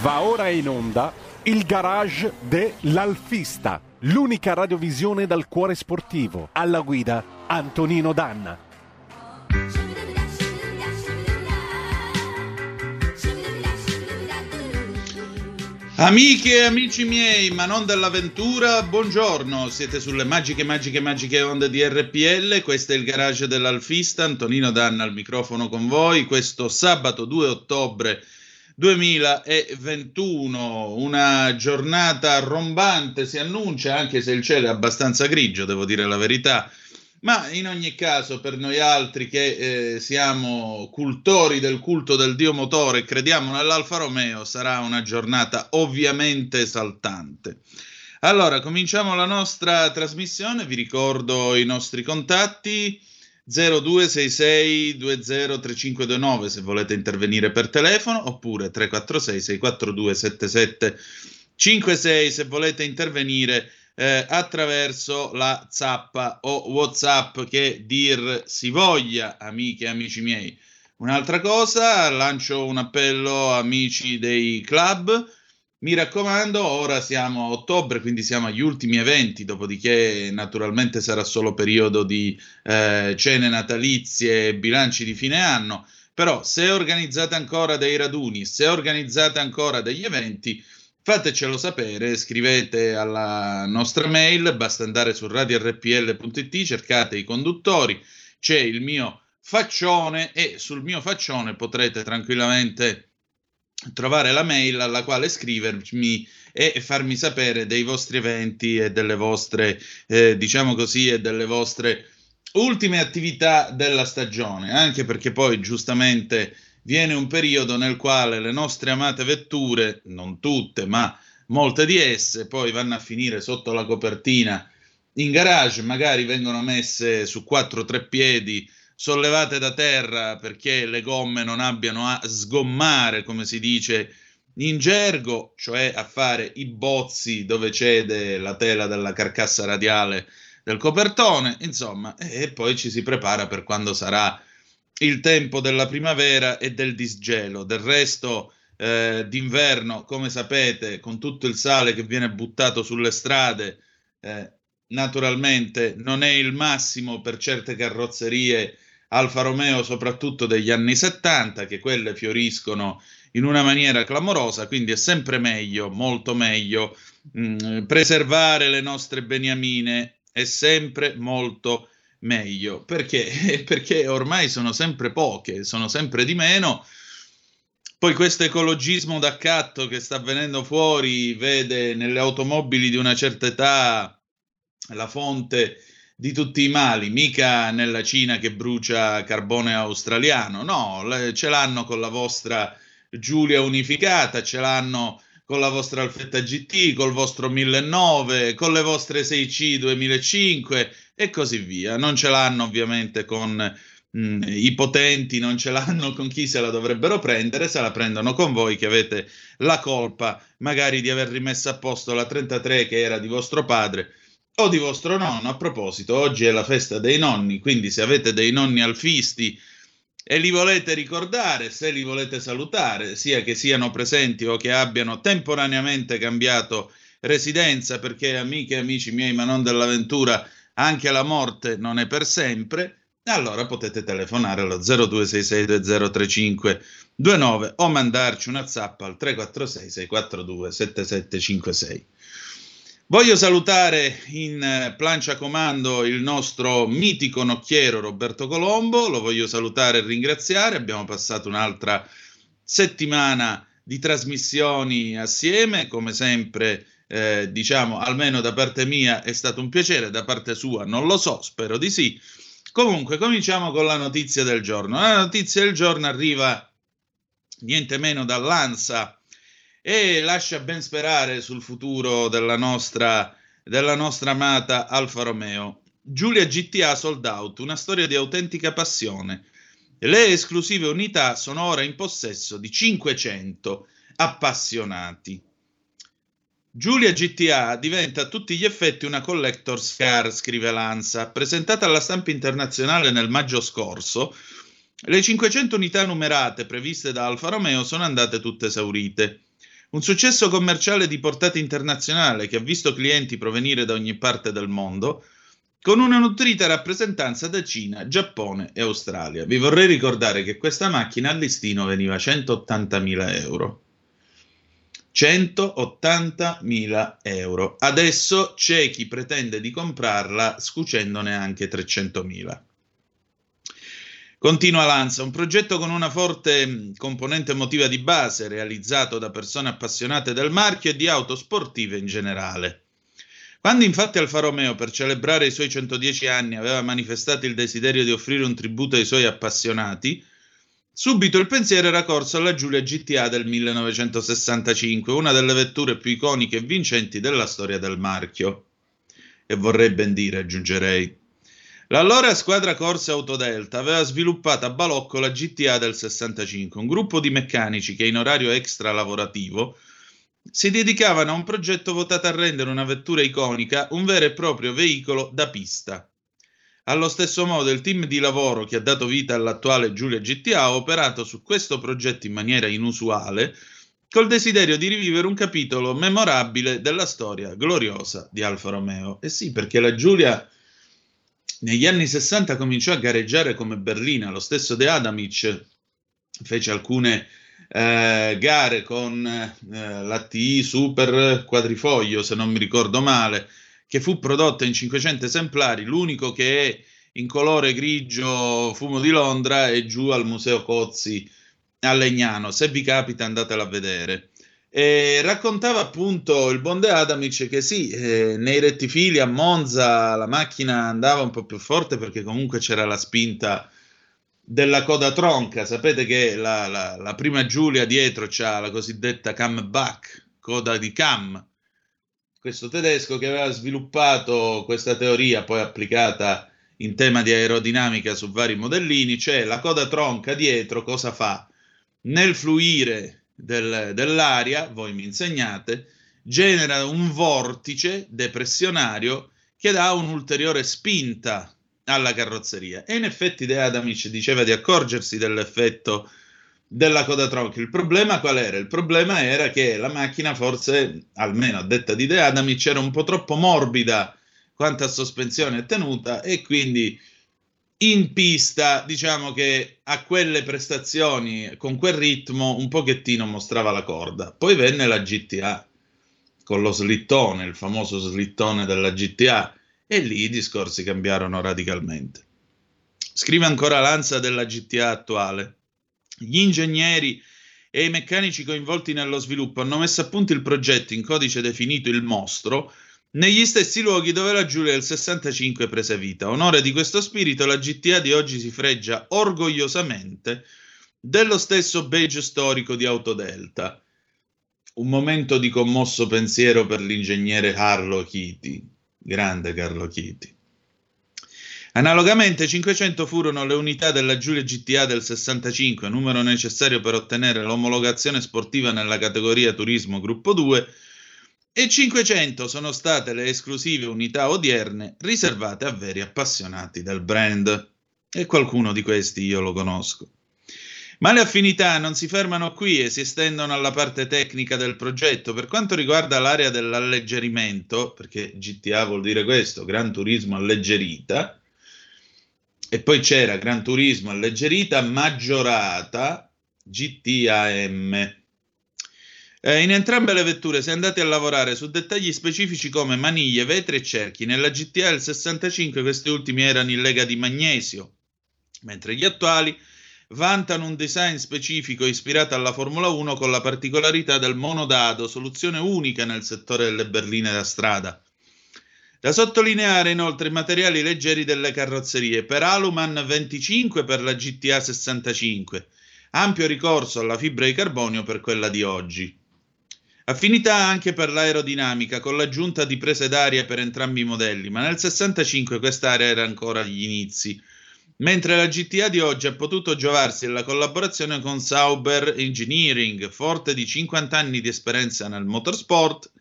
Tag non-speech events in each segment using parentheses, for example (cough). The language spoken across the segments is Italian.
Va ora in onda il garage dell'Alfista, l'unica radiovisione dal cuore sportivo. Alla guida Antonino Danna. Amiche e amici miei, ma non dell'avventura, buongiorno. Siete sulle magiche, magiche, magiche onde di RPL. Questo è il garage dell'Alfista. Antonino Danna al microfono con voi. Questo sabato 2 ottobre 2021, una giornata rombante si annuncia, anche se il cielo è abbastanza grigio, devo dire la verità. Ma in ogni caso, per noi altri che eh, siamo cultori del culto del Dio motore e crediamo nell'Alfa Romeo, sarà una giornata ovviamente esaltante. Allora, cominciamo la nostra trasmissione. Vi ricordo i nostri contatti 0266 203529 se volete intervenire per telefono oppure 346 642 7756 se volete intervenire eh, attraverso la zappa o WhatsApp che dir si voglia, amiche e amici miei. Un'altra cosa, lancio un appello amici dei club. Mi raccomando, ora siamo a ottobre, quindi siamo agli ultimi eventi, dopodiché naturalmente sarà solo periodo di eh, cene natalizie e bilanci di fine anno. Però se organizzate ancora dei raduni, se organizzate ancora degli eventi, Fatecelo sapere, scrivete alla nostra mail, basta andare su radiorpl.it, cercate i conduttori, c'è il mio faccione e sul mio faccione potrete tranquillamente trovare la mail alla quale scrivermi e farmi sapere dei vostri eventi e delle vostre, eh, diciamo così, e delle vostre ultime attività della stagione, anche perché poi giustamente viene un periodo nel quale le nostre amate vetture, non tutte, ma molte di esse, poi vanno a finire sotto la copertina in garage, magari vengono messe su quattro tre piedi, sollevate da terra perché le gomme non abbiano a sgommare, come si dice in gergo, cioè a fare i bozzi dove cede la tela della carcassa radiale del copertone, insomma, e poi ci si prepara per quando sarà il tempo della primavera e del disgelo. Del resto, eh, d'inverno, come sapete, con tutto il sale che viene buttato sulle strade, eh, naturalmente non è il massimo per certe carrozzerie Alfa Romeo, soprattutto degli anni 70, che quelle fioriscono in una maniera clamorosa, quindi è sempre meglio, molto meglio, mh, mm, preservare le nostre beniamine, è sempre molto meglio. Perché? (laughs) Perché ormai sono sempre poche, sono sempre di meno. Poi questo ecologismo d'accatto che sta venendo fuori vede nelle automobili di una certa età la fonte di tutti i mali, mica nella Cina che brucia carbone australiano, no, ce l'hanno con la vostra Giulia unificata, ce l'hanno con la vostra Alfetta GT, col vostro 1009, con le vostre 6C 2005 e così via. Non ce l'hanno ovviamente con mh, mm, i potenti, non ce l'hanno con chi se la dovrebbero prendere, se la prendono con voi che avete la colpa magari di aver rimesso a posto la 33 che era di vostro padre o di vostro nonno. A proposito, oggi è la festa dei nonni, quindi se avete dei nonni alfisti e li volete ricordare, se li volete salutare, sia che siano presenti o che abbiano temporaneamente cambiato residenza, perché amiche e amici miei, ma non dell'avventura, anche la morte non è per sempre, allora potete telefonare allo 0266203529 o mandarci una zappa al 346 642 7756. Voglio salutare in eh, plancia comando il nostro mitico nocchiero Roberto Colombo, lo voglio salutare e ringraziare, abbiamo passato un'altra settimana di trasmissioni assieme, come sempre eh, diciamo, almeno da parte mia è stato un piacere, da parte sua non lo so, spero di sì. Comunque, cominciamo con la notizia del giorno. La notizia del giorno arriva niente meno dall'ANSA e lascia ben sperare sul futuro della nostra, della nostra amata Alfa Romeo. Giulia GTA Sold Out, una storia di autentica passione. Le esclusive unità sono ora in possesso di 500 appassionati. Giulia GTA diventa a tutti gli effetti una collector's car, scrive Lanza. Presentata alla stampa internazionale nel maggio scorso, le 500 unità numerate previste da Alfa Romeo sono andate tutte esaurite. Un successo commerciale di portata internazionale che ha visto clienti provenire da ogni parte del mondo, con una nutrita rappresentanza da Cina, Giappone e Australia. Vi vorrei ricordare che questa macchina al listino veniva 180.000 euro. 180.000 euro. Adesso c'è chi pretende di comprarla scucendone anche 300.000. Continua Lanza, un progetto con una forte componente emotiva di base, realizzato da persone appassionate del marchio e di auto sportive in generale. Quando infatti Alfa Romeo, per celebrare i suoi 110 anni, aveva manifestato il desiderio di offrire un tributo ai suoi appassionati, Subito il pensiero era corso alla Giulia GTA del 1965, una delle vetture più iconiche e vincenti della storia del marchio. E vorrei ben dire, aggiungerei. L'allora squadra Corse Autodelta aveva sviluppato a Balocco la GTA del 65, un gruppo di meccanici che in orario extra lavorativo si dedicavano a un progetto votato a rendere una vettura iconica un vero e proprio veicolo da pista. Allo stesso modo, il team di lavoro che ha dato vita all'attuale Giulia GTA ha operato su questo progetto in maniera inusuale, col desiderio di rivivere un capitolo memorabile della storia gloriosa di Alfa Romeo. E sì, perché la Giulia negli anni 60 cominciò a gareggiare come berlina, lo stesso De Adamic fece alcune eh, gare con eh, l'ATI Super Quadrifoglio, se non mi ricordo male, che fu prodotta in 500 esemplari, l'unico che è in colore grigio fumo di Londra è giù al Museo Cozzi a Legnano. Se vi capita andatela a vedere. E raccontava appunto il Bonde Adamic che sì, eh, nei rettifili a Monza la macchina andava un po' più forte perché comunque c'era la spinta della coda tronca. Sapete che la, la, la prima Giulia dietro c'ha la cosiddetta cam back, coda di cam, questo tedesco che aveva sviluppato questa teoria poi applicata in tema di aerodinamica su vari modellini, cioè la coda tronca dietro cosa fa? Nel fluire del, dell'aria, voi mi insegnate, genera un vortice depressionario che dà un'ulteriore spinta alla carrozzeria. E in effetti De Adamic diceva di accorgersi dell'effetto della coda tronchi. Il problema qual era? Il problema era che la macchina, forse, almeno a detta di De Adamic, era un po' troppo morbida quanto a sospensione tenuta e quindi in pista, diciamo che a quelle prestazioni, con quel ritmo, un pochettino mostrava la corda. Poi venne la GTA con lo slittone, il famoso slittone della GTA, e lì i discorsi cambiarono radicalmente. Scrive ancora Lanza della GTA attuale. Gli ingegneri e i meccanici coinvolti nello sviluppo hanno messo a punto il progetto in codice definito il mostro negli stessi luoghi dove la Giulia del 65 prese vita. Onore di questo spirito, la GTA di oggi si freggia orgogliosamente dello stesso badge storico di Autodelta. Un momento di commosso pensiero per l'ingegnere Carlo Chiti, grande Carlo Chiti. Analogamente 500 furono le unità della Giulia GTA del 65, numero necessario per ottenere l'omologazione sportiva nella categoria turismo gruppo 2, e 500 sono state le esclusive unità odierne riservate a veri appassionati del brand. E qualcuno di questi io lo conosco. Ma le affinità non si fermano qui e si estendono alla parte tecnica del progetto. Per quanto riguarda l'area dell'alleggerimento, perché GTA vuol dire questo, Gran Turismo alleggerita, e poi c'era Gran Turismo alleggerita, maggiorata, GTAM. Eh, in entrambe le vetture si è andati a lavorare su dettagli specifici come maniglie, vetri e cerchi. Nella GTA del 65 questi ultimi erano in lega di magnesio, mentre gli attuali vantano un design specifico ispirato alla Formula 1 con la particolarità del monodado, soluzione unica nel settore delle berline da strada. Da sottolineare inoltre i materiali leggeri delle carrozzerie per Aluman 25 per la GTA 65, ampio ricorso alla fibra di carbonio per quella di oggi. Affinità anche per l'aerodinamica con l'aggiunta di prese d'aria per entrambi i modelli, ma nel 65 quest'area era ancora agli inizi, mentre la GTA di oggi ha potuto giovarsi della collaborazione con Sauber Engineering, forte di 50 anni di esperienza nel motorsport,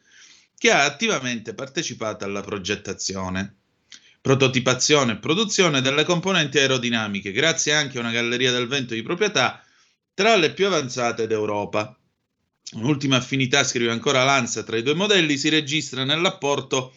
che ha attivamente partecipato alla progettazione, prototipazione e produzione delle componenti aerodinamiche, grazie anche a una galleria del vento di proprietà tra le più avanzate d'Europa. Un'ultima affinità, scrive ancora Lanza, tra i due modelli si registra nell'apporto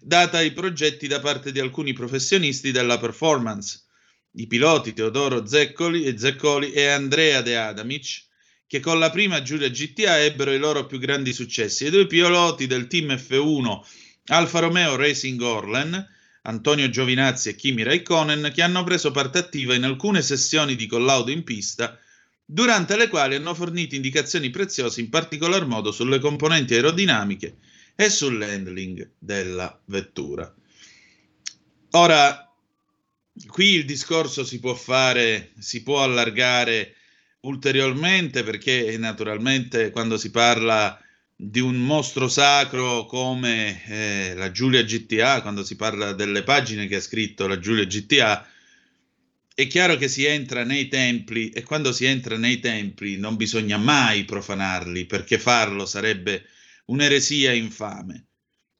data ai progetti da parte di alcuni professionisti della performance, i piloti Teodoro Zeccoli e, Zeccoli e Andrea De Adamic, che con la prima Giulia GTA ebbero i loro più grandi successi, e due piloti del team F1 Alfa Romeo Racing Orlen, Antonio Giovinazzi e Kimi Raikkonen, che hanno preso parte attiva in alcune sessioni di collaudo in pista, durante le quali hanno fornito indicazioni preziose in particolar modo sulle componenti aerodinamiche e sull'handling della vettura. Ora, qui il discorso si può fare, si può allargare ulteriormente perché naturalmente quando si parla di un mostro sacro come eh, la Giulia GTA, quando si parla delle pagine che ha scritto la Giulia GTA, è chiaro che si entra nei templi e quando si entra nei templi non bisogna mai profanarli perché farlo sarebbe un'eresia infame.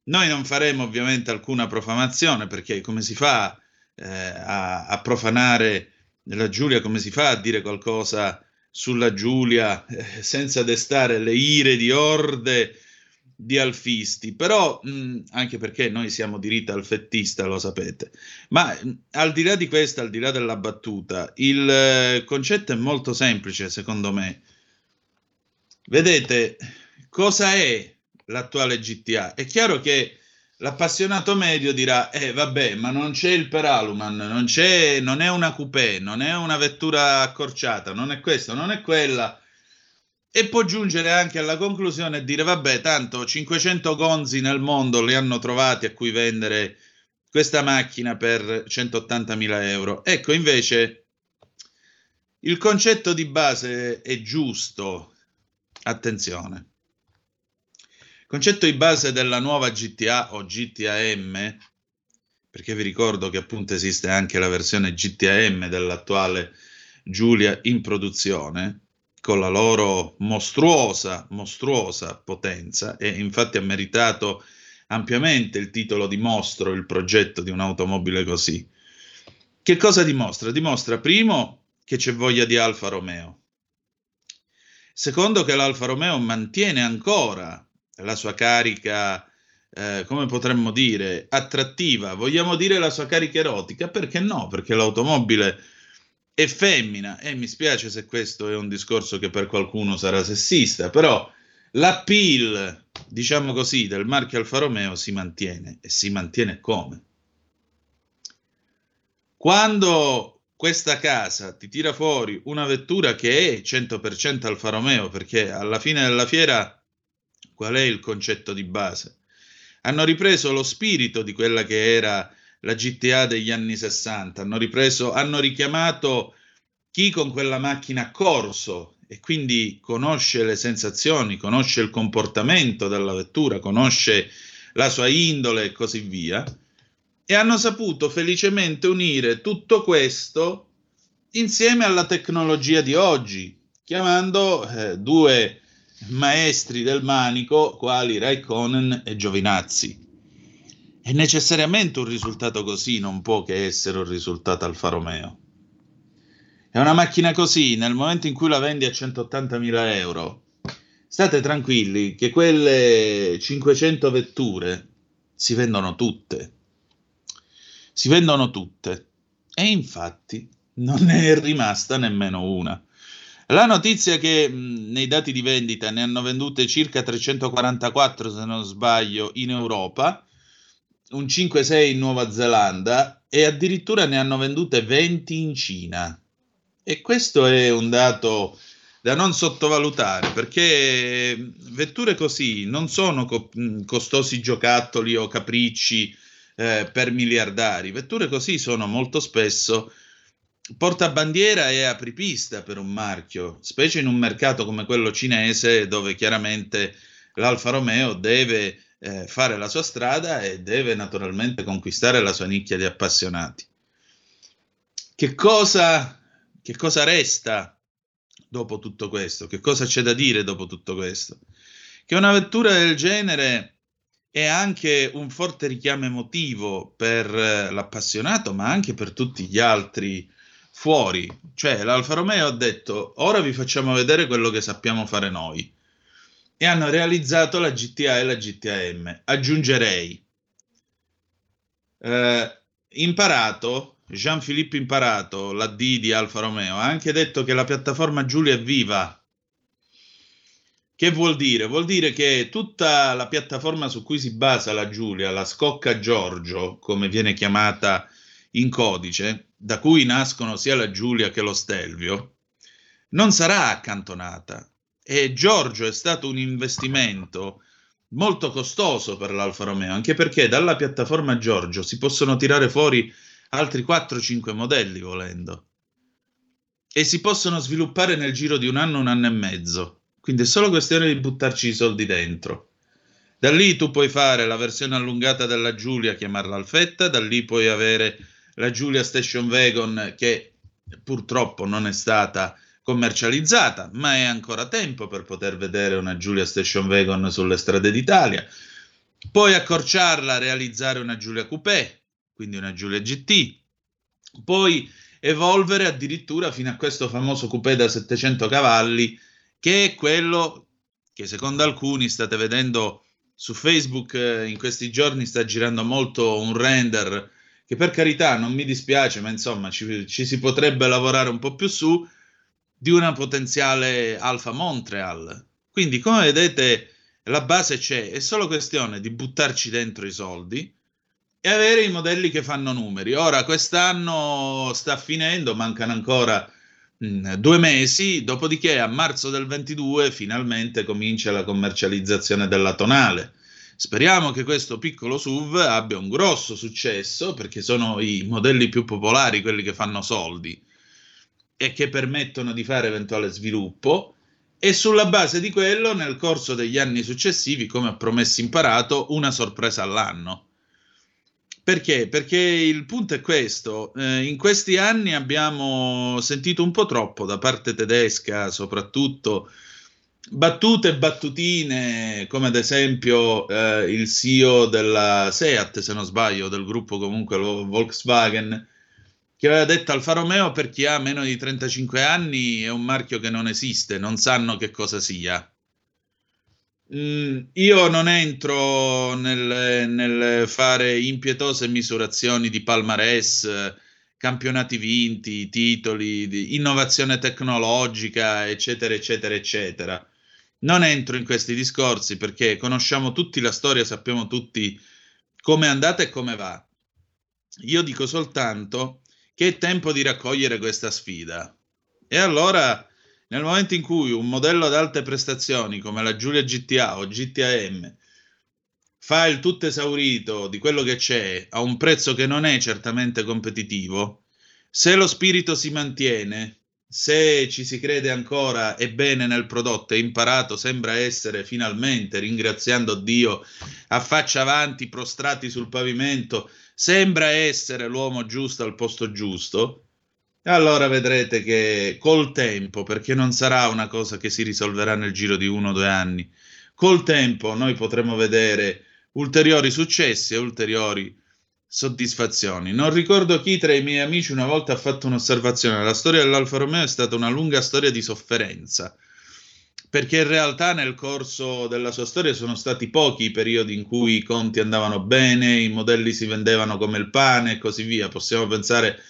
Noi non faremo ovviamente alcuna profanazione perché come si fa eh, a, a, profanare la Giulia, come si fa a dire qualcosa sulla Giulia eh, senza destare le ire di orde di alfisti, però mh, anche perché noi siamo di rita alfettista, lo sapete. Ma mh, al di là di questo, al di là della battuta, il eh, concetto è molto semplice, secondo me. Vedete, cosa è l'attuale GTA. È chiaro che l'appassionato medio dirà, eh vabbè, ma non c'è il Peraluman, non, c'è, non è una coupé, non è una vettura accorciata, non è questo, non è quella. E può giungere anche alla conclusione e dire, vabbè, tanto 500 gonzi nel mondo li hanno trovati a cui vendere questa macchina per 180.000 euro. Ecco, invece, il concetto di base è giusto. Attenzione concetto di base della nuova GTA o GTAM, perché vi ricordo che appunto esiste anche la versione GTAM dell'attuale Giulia in produzione, con la loro mostruosa, mostruosa potenza, e infatti ha meritato ampiamente il titolo di mostro il progetto di un'automobile così. Che cosa dimostra? Dimostra primo che c'è voglia di Alfa Romeo. Secondo che l'Alfa Romeo mantiene ancora la sua carica, eh, come potremmo dire, attrattiva, vogliamo dire la sua carica erotica, perché no? Perché l'automobile è femmina e mi spiace se questo è un discorso che per qualcuno sarà sessista, però l'appeal, diciamo così, del marchio Alfa Romeo si mantiene e si mantiene come? Quando questa casa ti tira fuori una vettura che è 100% Alfa Romeo, perché alla fine della fiera Qual è il concetto di base? Hanno ripreso lo spirito di quella che era la GTA degli anni 60, hanno ripreso, hanno richiamato chi con quella macchina ha corso e quindi conosce le sensazioni, conosce il comportamento della vettura, conosce la sua indole e così via, e hanno saputo felicemente unire tutto questo insieme alla tecnologia di oggi, chiamando eh, due maestri del manico quali Raikkonen e Giovinazzi. E necessariamente un risultato così non può che essere un risultato Alfa Romeo. È una macchina così, nel momento in cui la vendi a 180.000 euro, state tranquilli che quelle 500 vetture si vendono tutte. Si vendono tutte. E infatti non ne è rimasta nemmeno una. La notizia che mh, nei dati di vendita ne hanno vendute circa 344, se non sbaglio, in Europa, un 5-6 in Nuova Zelanda e addirittura ne hanno vendute 20 in Cina. E questo è un dato da non sottovalutare perché vetture così non sono co- costosi giocattoli o capricci eh, per miliardari, vetture così sono molto spesso portabandiera e apripista per un marchio, specie in un mercato come quello cinese dove chiaramente l'Alfa Romeo deve eh, fare la sua strada e deve naturalmente conquistare la sua nicchia di appassionati. Che cosa, che cosa resta dopo tutto questo? Che cosa c'è da dire dopo tutto questo? Che una vettura del genere è anche un forte richiamo emotivo per eh, l'appassionato, ma anche per tutti gli altri fuori. Cioè, l'Alfa Romeo ha detto: ora vi facciamo vedere quello che sappiamo fare noi. E hanno realizzato la GTA e la GTAM. Aggiungerei, eh, imparato, Jean-Philippe Imparato, la D di Alfa Romeo, ha anche detto che la piattaforma Giulia è viva. Che vuol dire? Vuol dire che tutta la piattaforma su cui si basa la Giulia, la Scocca Giorgio, come viene chiamata in codice, da cui nascono sia la Giulia che lo Stelvio, non sarà accantonata. E Giorgio è stato un investimento molto costoso per l'Alfa Romeo, anche perché dalla piattaforma Giorgio si possono tirare fuori altri 4-5 modelli volendo e si possono sviluppare nel giro di un anno, un anno e mezzo. Quindi è solo questione di buttarci i soldi dentro. Da lì tu puoi fare la versione allungata della Giulia, chiamarla Alfetta, da lì puoi avere la Giulia Station Wagon che purtroppo non è stata commercializzata, ma è ancora tempo per poter vedere una Giulia Station Wagon sulle strade d'Italia. Puoi accorciarla, realizzare una Giulia Coupé, quindi una Giulia GT. Puoi evolvere addirittura fino a questo famoso coupé da 700 cavalli, che è quello che secondo alcuni state vedendo su Facebook eh, in questi giorni sta girando molto un render che per carità non mi dispiace, ma insomma ci, ci si potrebbe lavorare un po' più su, di una potenziale Alfa Montreal. Quindi, come vedete, la base c'è, è solo questione di buttarci dentro i soldi e avere i modelli che fanno numeri. Ora, quest'anno sta finendo, mancano ancora mh, mm, due mesi, dopodiché a marzo del 22 finalmente comincia la commercializzazione della tonale. Speriamo che questo piccolo SUV abbia un grosso successo perché sono i modelli più popolari, quelli che fanno soldi e che permettono di fare eventuale sviluppo e sulla base di quello nel corso degli anni successivi, come ha promesso imparato, una sorpresa all'anno. Perché? Perché il punto è questo, eh, in questi anni abbiamo sentito un po' troppo da parte tedesca soprattutto battute e battutine come ad esempio eh, il CEO della Seat se non sbaglio del gruppo comunque Volkswagen che aveva detto Alfa Romeo per chi ha meno di 35 anni è un marchio che non esiste, non sanno che cosa sia. Mm, io non entro nel, nel, fare impietose misurazioni di palmarès, campionati vinti, titoli, innovazione tecnologica, eccetera, eccetera, eccetera. Non entro in questi discorsi perché conosciamo tutti la storia, sappiamo tutti come è andata e come va. Io dico soltanto che è tempo di raccogliere questa sfida. E allora, nel momento in cui un modello ad alte prestazioni come la Giulia GTA o GTAM fa il tutto esaurito di quello che c'è a un prezzo che non è certamente competitivo, se lo spirito si mantiene, se ci si crede ancora e bene nel prodotto e imparato sembra essere finalmente, ringraziando Dio, a faccia avanti, prostrati sul pavimento, sembra essere l'uomo giusto al posto giusto, allora vedrete che col tempo, perché non sarà una cosa che si risolverà nel giro di uno o due anni, col tempo noi potremo vedere ulteriori successi e ulteriori soddisfazioni. Non ricordo chi tra i miei amici una volta ha fatto un'osservazione, la storia dell'Alfa Romeo è stata una lunga storia di sofferenza perché in realtà nel corso della sua storia sono stati pochi i periodi in cui i conti andavano bene, i modelli si vendevano come il pane e così via. Possiamo pensare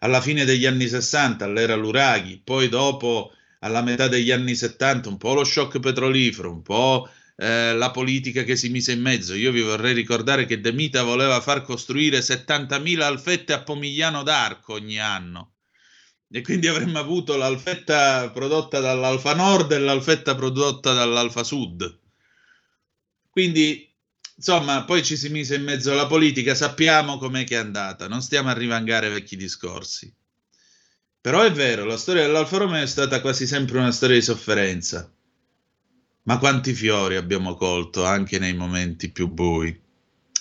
alla fine degli anni 60, all'era Luraghi, poi dopo alla metà degli anni 70, un po' lo shock petrolifero, un po' eh, la politica che si mise in mezzo. Io vi vorrei ricordare che De Mita voleva far costruire 70.000 alfette a Pomigliano d'Arco ogni anno e quindi avremmo avuto l'alfetta prodotta dall'Alfa Nord e l'alfetta prodotta dall'Alfa Sud. Quindi, insomma, poi ci si mise in mezzo alla politica, sappiamo com'è che è andata, non stiamo a rivangare vecchi discorsi. Però è vero, la storia dell'Alfa Romeo è stata quasi sempre una storia di sofferenza. Ma quanti fiori abbiamo colto anche nei momenti più bui?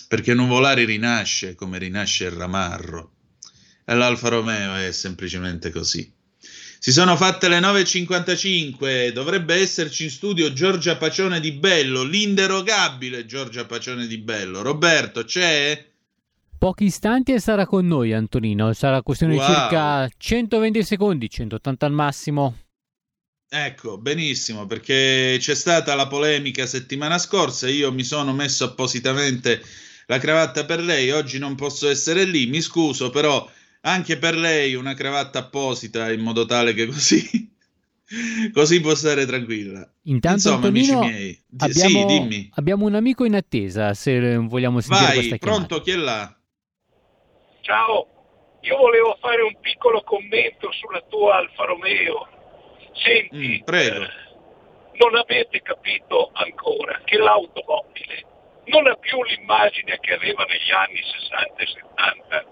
Perché Nuvolari rinasce come rinasce il ramarro e l'Alfa Romeo è semplicemente così. Si sono fatte le 9.55, dovrebbe esserci in studio Giorgia Pacione di Bello, l'inderogabile Giorgia Pacione di Bello. Roberto, c'è? Pochi istanti e sarà con noi Antonino, sarà questione wow. di circa 120 secondi, 180 al massimo. Ecco, benissimo, perché c'è stata la polemica settimana scorsa, io mi sono messo appositamente la cravatta per lei, oggi non posso essere lì, mi scuso, però anche per lei una cravatta apposita in modo tale che così (laughs) così può stare tranquilla. Intanto, Insomma, Antonino, amici miei, di- abbiamo, sì, dimmi. abbiamo un amico in attesa, se vogliamo sentire Vai, questa chiamata. pronto, chi è là? Ciao, io volevo fare un piccolo commento sulla tua Alfa Romeo. Senti, Mm, prego. eh, non avete capito ancora che l'automobile non ha più l'immagine che aveva negli anni 60 e 70,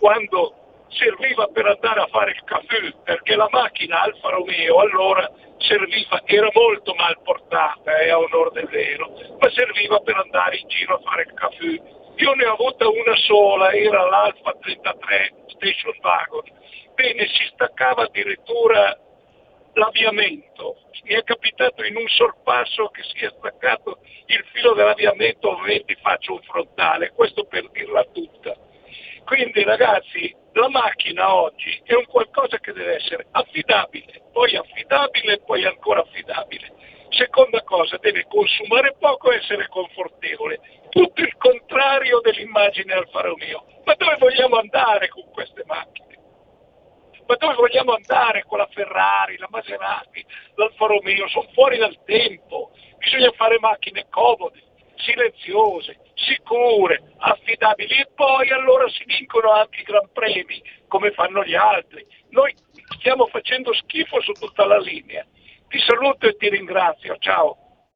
quando serviva per andare a fare il caffè, perché la macchina Alfa Romeo allora serviva, era molto mal portata, eh, a onore del vero, ma serviva per andare in giro a fare il caffè. Io ne ho avuta una sola, era l'Alfa 33 Station Wagon. Bene, si staccava addirittura l'avviamento. Mi è capitato in un sorpasso che si è staccato il filo dell'avviamento, ovviamente faccio un frontale, questo per dirla tutta. Quindi ragazzi, la macchina oggi è un qualcosa che deve essere affidabile, poi affidabile e poi ancora affidabile. Seconda cosa, deve consumare poco e essere confortevole. Tutto il contrario dell'immagine Alfa Romeo. Ma dove vogliamo andare con queste macchine? Ma dove vogliamo andare con la Ferrari, la Maserati, l'Alfa Romeo? Sono fuori dal tempo. Bisogna fare macchine comode, silenziose, sicure, affidabili e poi allora si vincono anche i gran premi come fanno gli altri. Noi stiamo facendo schifo su tutta la linea. Ti saluto e ti ringrazio, ciao.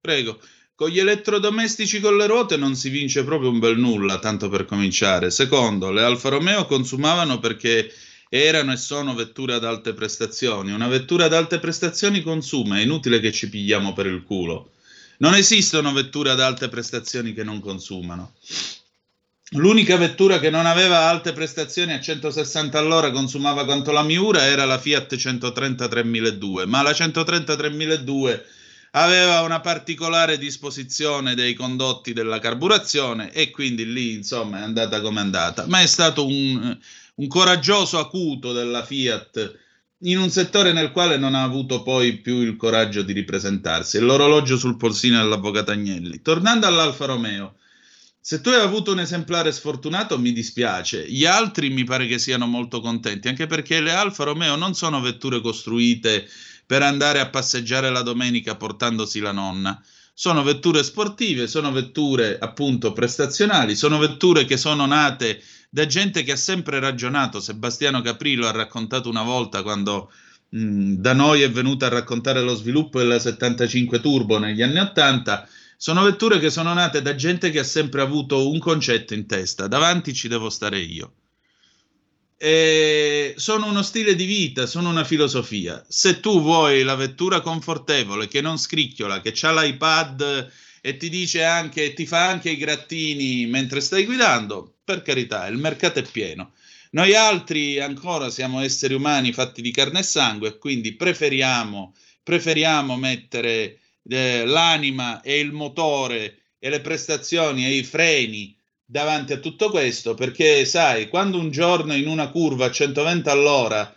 Prego. Con gli elettrodomestici con le ruote non si vince proprio un bel nulla, tanto per cominciare. Secondo, le Alfa Romeo consumavano perché erano e sono vetture ad alte prestazioni. Una vettura ad alte prestazioni consuma, è inutile che ci pigliamo per il culo. Non esistono vetture ad alte prestazioni che non consumano. L'unica vettura che non aveva alte prestazioni a 160 all'ora consumava quanto la Miura era la Fiat 130 3002, ma la 130 3002 aveva una particolare disposizione dei condotti della carburazione e quindi lì insomma è andata come è andata. Ma è stato un, un coraggioso acuto della Fiat in un settore nel quale non ha avuto poi più il coraggio di ripresentarsi. L'orologio sul polsino dell'avvocato Agnelli. Tornando all'Alfa Romeo, se tu hai avuto un esemplare sfortunato, mi dispiace. Gli altri mi pare che siano molto contenti, anche perché le Alfa Romeo non sono vetture costruite per andare a passeggiare la domenica portandosi la nonna. Sono vetture sportive, sono vetture appunto prestazionali, sono vetture che sono nate da gente che ha sempre ragionato. Sebastiano Caprillo ha raccontato una volta quando mh, da noi è venuto a raccontare lo sviluppo della 75 Turbo negli anni 80. Sono vetture che sono nate da gente che ha sempre avuto un concetto in testa, davanti ci devo stare io. E sono uno stile di vita, sono una filosofia. Se tu vuoi la vettura confortevole, che non scricchiola, che ha l'iPad e ti dice anche, ti fa anche i grattini mentre stai guidando, per carità, il mercato è pieno. Noi altri ancora siamo esseri umani fatti di carne e sangue, quindi preferiamo, preferiamo mettere eh, l'anima e il motore e le prestazioni e i freni davanti a tutto questo, perché sai, quando un giorno in una curva a 120 all'ora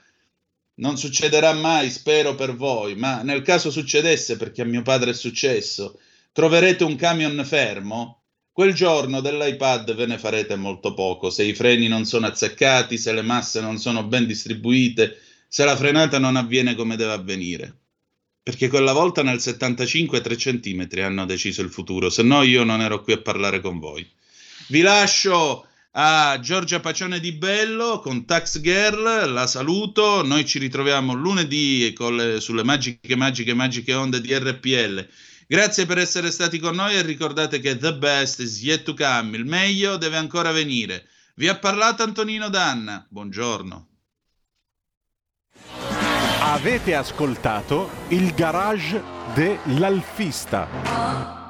non succederà mai, spero per voi, ma nel caso succedesse, perché a mio padre è successo, troverete un camion fermo, quel giorno dell'iPad ve ne farete molto poco, se i freni non sono azzeccati, se le masse non sono ben distribuite, se la frenata non avviene come deve avvenire. Perché quella volta nel 75 3 centimetri hanno deciso il futuro, se no io non ero qui a parlare con voi. Vi lascio a Giorgia Pacione di Bello con Tax Girl, la saluto, noi ci ritroviamo lunedì le, sulle magiche, magiche, magiche onde di RPL. Grazie per essere stati con noi e ricordate che the best is yet to come, il meglio deve ancora venire. Vi ha parlato Antonino Danna, buongiorno. Avete ascoltato il garage dell'alfista.